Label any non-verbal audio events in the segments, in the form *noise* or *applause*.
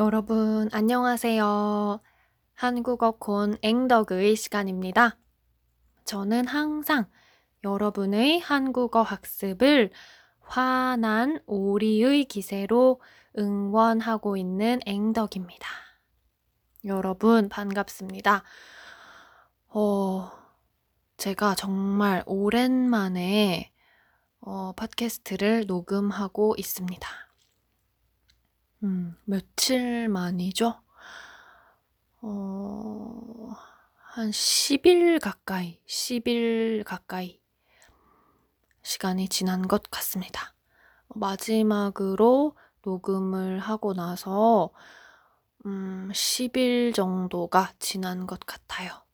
여러분, 안녕하세요. 한국어 콘 앵덕의 시간입니다. 저는 항상 여러분의 한국어 학습을 환한 오리의 기세로 응원하고 있는 앵덕입니다. 여러분, 반갑습니다. 어, 제가 정말 오랜만에 어, 팟캐스트를 녹음하고 있습니다. 음, 며칠 만이죠? 어, 한 10일 가까이, 10일 가까이 시간이 지난 것 같습니다. 마지막으로 녹음을 하고 나서, 음, 10일 정도가 지난 것 같아요.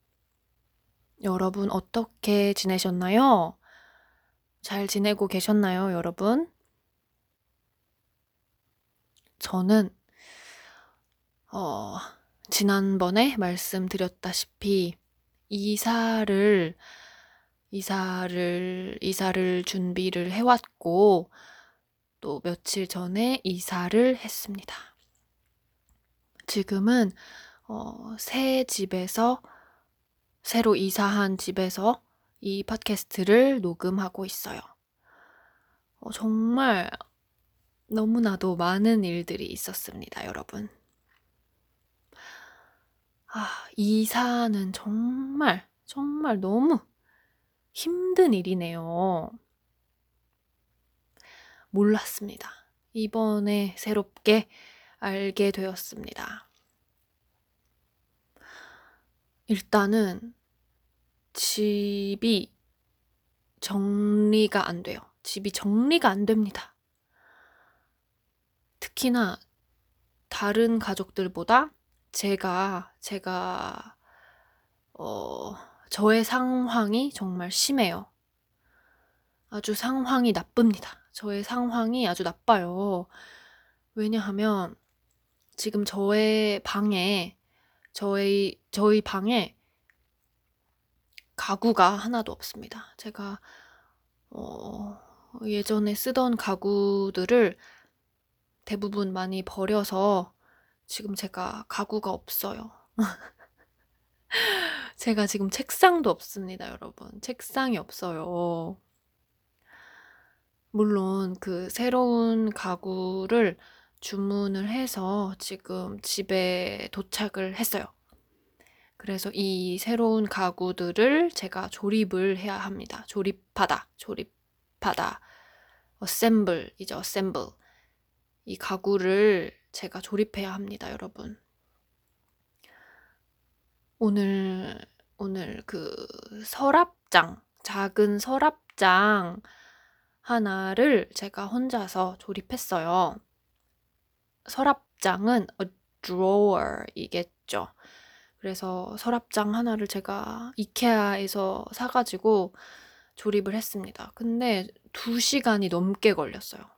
여러분 어떻게 지내셨나요? 잘 지내고 계셨나요, 여러분? 저는 어, 지난번에 말씀드렸다시피 이사를 이사를 이사를 준비를 해왔고 또 며칠 전에 이사를 했습니다. 지금은 어, 새 집에서 새로 이사한 집에서 이 팟캐스트를 녹음하고 있어요. 어, 정말 너무나도 많은 일들이 있었습니다, 여러분. 아, 이 사는 정말, 정말 너무 힘든 일이네요. 몰랐습니다. 이번에 새롭게 알게 되었습니다. 일단은 집이 정리가 안 돼요. 집이 정리가 안 됩니다. 특히나 다른 가족들보다 제가, 제가, 어, 저의 상황이 정말 심해요. 아주 상황이 나쁩니다. 저의 상황이 아주 나빠요. 왜냐하면 지금 저의 방에, 저의, 저희 방에 가구가 하나도 없습니다. 제가, 어, 예전에 쓰던 가구들을 대부분 많이 버려서 지금 제가 가구가 없어요. *laughs* 제가 지금 책상도 없습니다, 여러분. 책상이 없어요. 물론 그 새로운 가구를 주문을 해서 지금 집에 도착을 했어요. 그래서 이 새로운 가구들을 제가 조립을 해야 합니다. 조립하다, 조립하다. assemble 이죠, assemble. 이 가구를 제가 조립해야 합니다, 여러분. 오늘, 오늘 그 서랍장, 작은 서랍장 하나를 제가 혼자서 조립했어요. 서랍장은 a drawer이겠죠. 그래서 서랍장 하나를 제가 이케아에서 사가지고 조립을 했습니다. 근데 두 시간이 넘게 걸렸어요.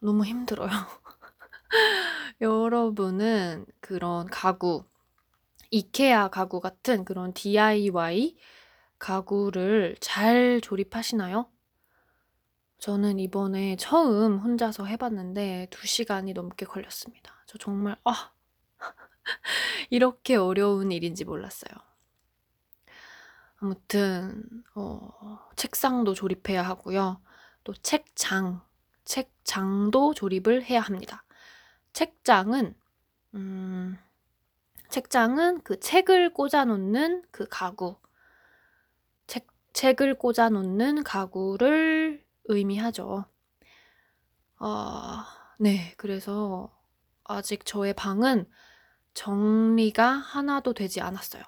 너무 힘들어요. *laughs* 여러분은 그런 가구, 이케아 가구 같은 그런 DIY 가구를 잘 조립하시나요? 저는 이번에 처음 혼자서 해봤는데 2시간이 넘게 걸렸습니다. 저 정말, 아, *laughs* 이렇게 어려운 일인지 몰랐어요. 아무튼, 어, 책상도 조립해야 하고요. 또 책장, 책장도 조립을 해야 합니다. 책장은 음, 책장은 그 책을 꽂아 놓는 그 가구. 책, 책을 꽂아 놓는 가구를 의미하죠. 아, 네. 그래서 아직 저의 방은 정리가 하나도 되지 않았어요.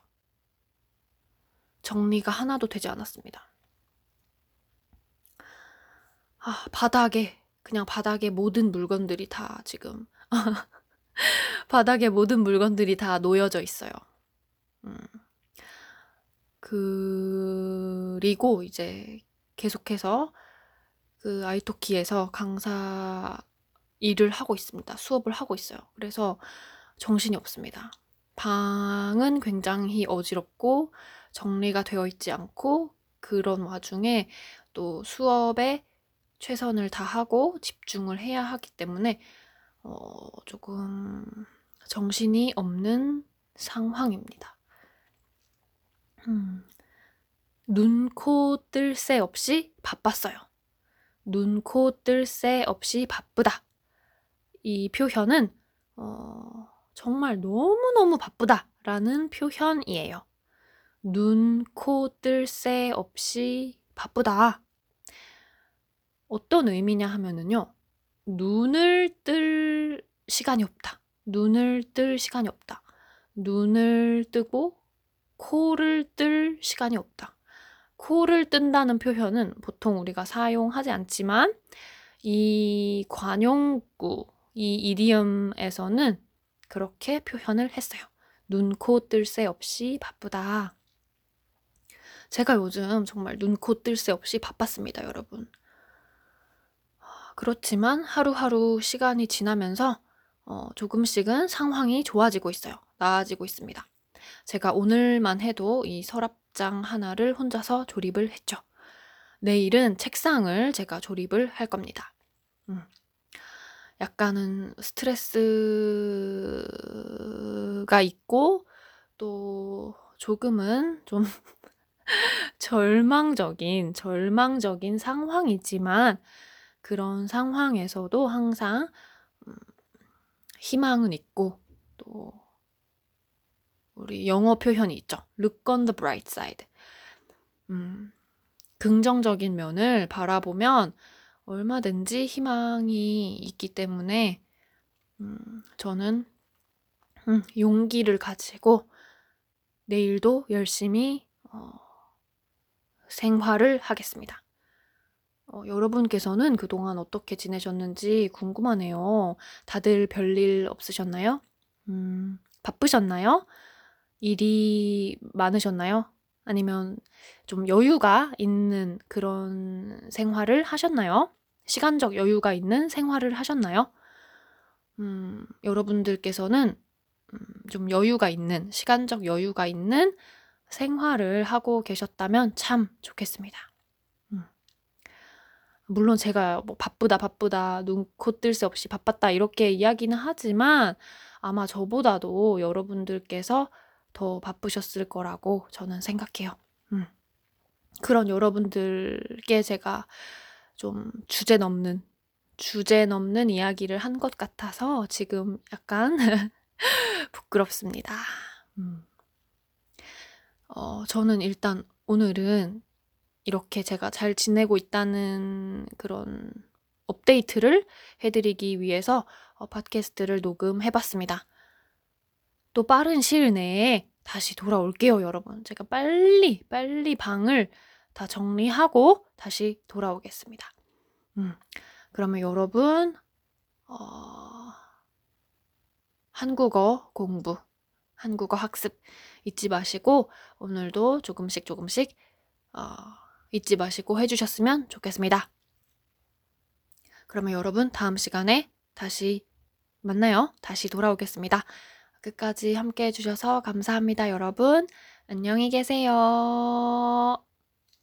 정리가 하나도 되지 않았습니다. 아, 바닥에 그냥 바닥에 모든 물건들이 다 지금 *laughs* 바닥에 모든 물건들이 다 놓여져 있어요. 음. 그리고 이제 계속해서 그 아이토키에서 강사 일을 하고 있습니다. 수업을 하고 있어요. 그래서 정신이 없습니다. 방은 굉장히 어지럽고 정리가 되어 있지 않고 그런 와중에 또 수업에 최선을 다하고 집중을 해야 하기 때문에 어, 조금 정신이 없는 상황입니다. 음, 눈, 코, 뜰 새 없이 바빴어요. 눈, 코, 뜰 새 없이 바쁘다. 이 표현은 어, 정말 너무너무 바쁘다 라는 표현이에요. 눈, 코, 뜰 새 없이 바쁘다. 어떤 의미냐 하면은요. 눈을 뜰 시간이 없다. 눈을 뜰 시간이 없다. 눈을 뜨고 코를 뜰 시간이 없다. 코를 뜬다는 표현은 보통 우리가 사용하지 않지만 이 관용구, 이 이디엄에서는 그렇게 표현을 했어요. 눈, 코 뜰 새 없이 바쁘다. 제가 요즘 정말 눈, 코 뜰 새 없이 바빴습니다, 여러분. 그렇지만 하루하루 시간이 지나면서 어, 조금씩은 상황이 좋아지고 있어요. 나아지고 있습니다. 제가 오늘만 해도 이 서랍장 하나를 혼자서 조립을 했죠. 내일은 책상을 제가 조립을 할 겁니다. 음. 약간은 스트레스가 있고 또 조금은 좀 *laughs* 절망적인, 절망적인 상황이지만 그런 상황에서도 항상 음, 희망은 있고 또 우리 영어 표현이 있죠. Look on the bright side. 음, 긍정적인 면을 바라보면 얼마든지 희망이 있기 때문에 음, 저는 음, 용기를 가지고 내일도 열심히 어, 생활을 하겠습니다. 어, 여러분께서는 그동안 어떻게 지내셨는지 궁금하네요. 다들 별일 없으셨나요? 음, 바쁘셨나요? 일이 많으셨나요? 아니면 좀 여유가 있는 그런 생활을 하셨나요? 시간적 여유가 있는 생활을 하셨나요? 음, 여러분들께서는 음, 좀 여유가 있는, 시간적 여유가 있는 생활을 하고 계셨다면 참 좋겠습니다. 음. 물론 제가 뭐 바쁘다, 바쁘다, 눈, 코뜰 새 없이 바빴다, 이렇게 이야기는 하지만 아마 저보다도 여러분들께서 더 바쁘셨을 거라고 저는 생각해요. 음. 그런 여러분들께 제가 좀 주제 넘는, 주제 넘는 이야기를 한 것 같아서 지금 약간 *laughs* 부끄럽습니다. 음. 어, 저는 일단 오늘은 이렇게 제가 잘 지내고 있다는 그런 업데이트를 해드리기 위해서 어, 팟캐스트를 녹음해봤습니다. 또 빠른 시일 내에 다시 돌아올게요, 여러분. 제가 빨리, 빨리 방을 다 정리하고 다시 돌아오겠습니다. 음, 그러면 여러분, 어, 한국어 공부, 한국어 학습 잊지 마시고 오늘도 조금씩 조금씩 어, 잊지 마시고 해주셨으면 좋겠습니다. 그러면 여러분 다음 시간에 다시 만나요. 다시 돌아오겠습니다. 끝까지 함께 해주셔서 감사합니다, 여러분. 안녕히 계세요.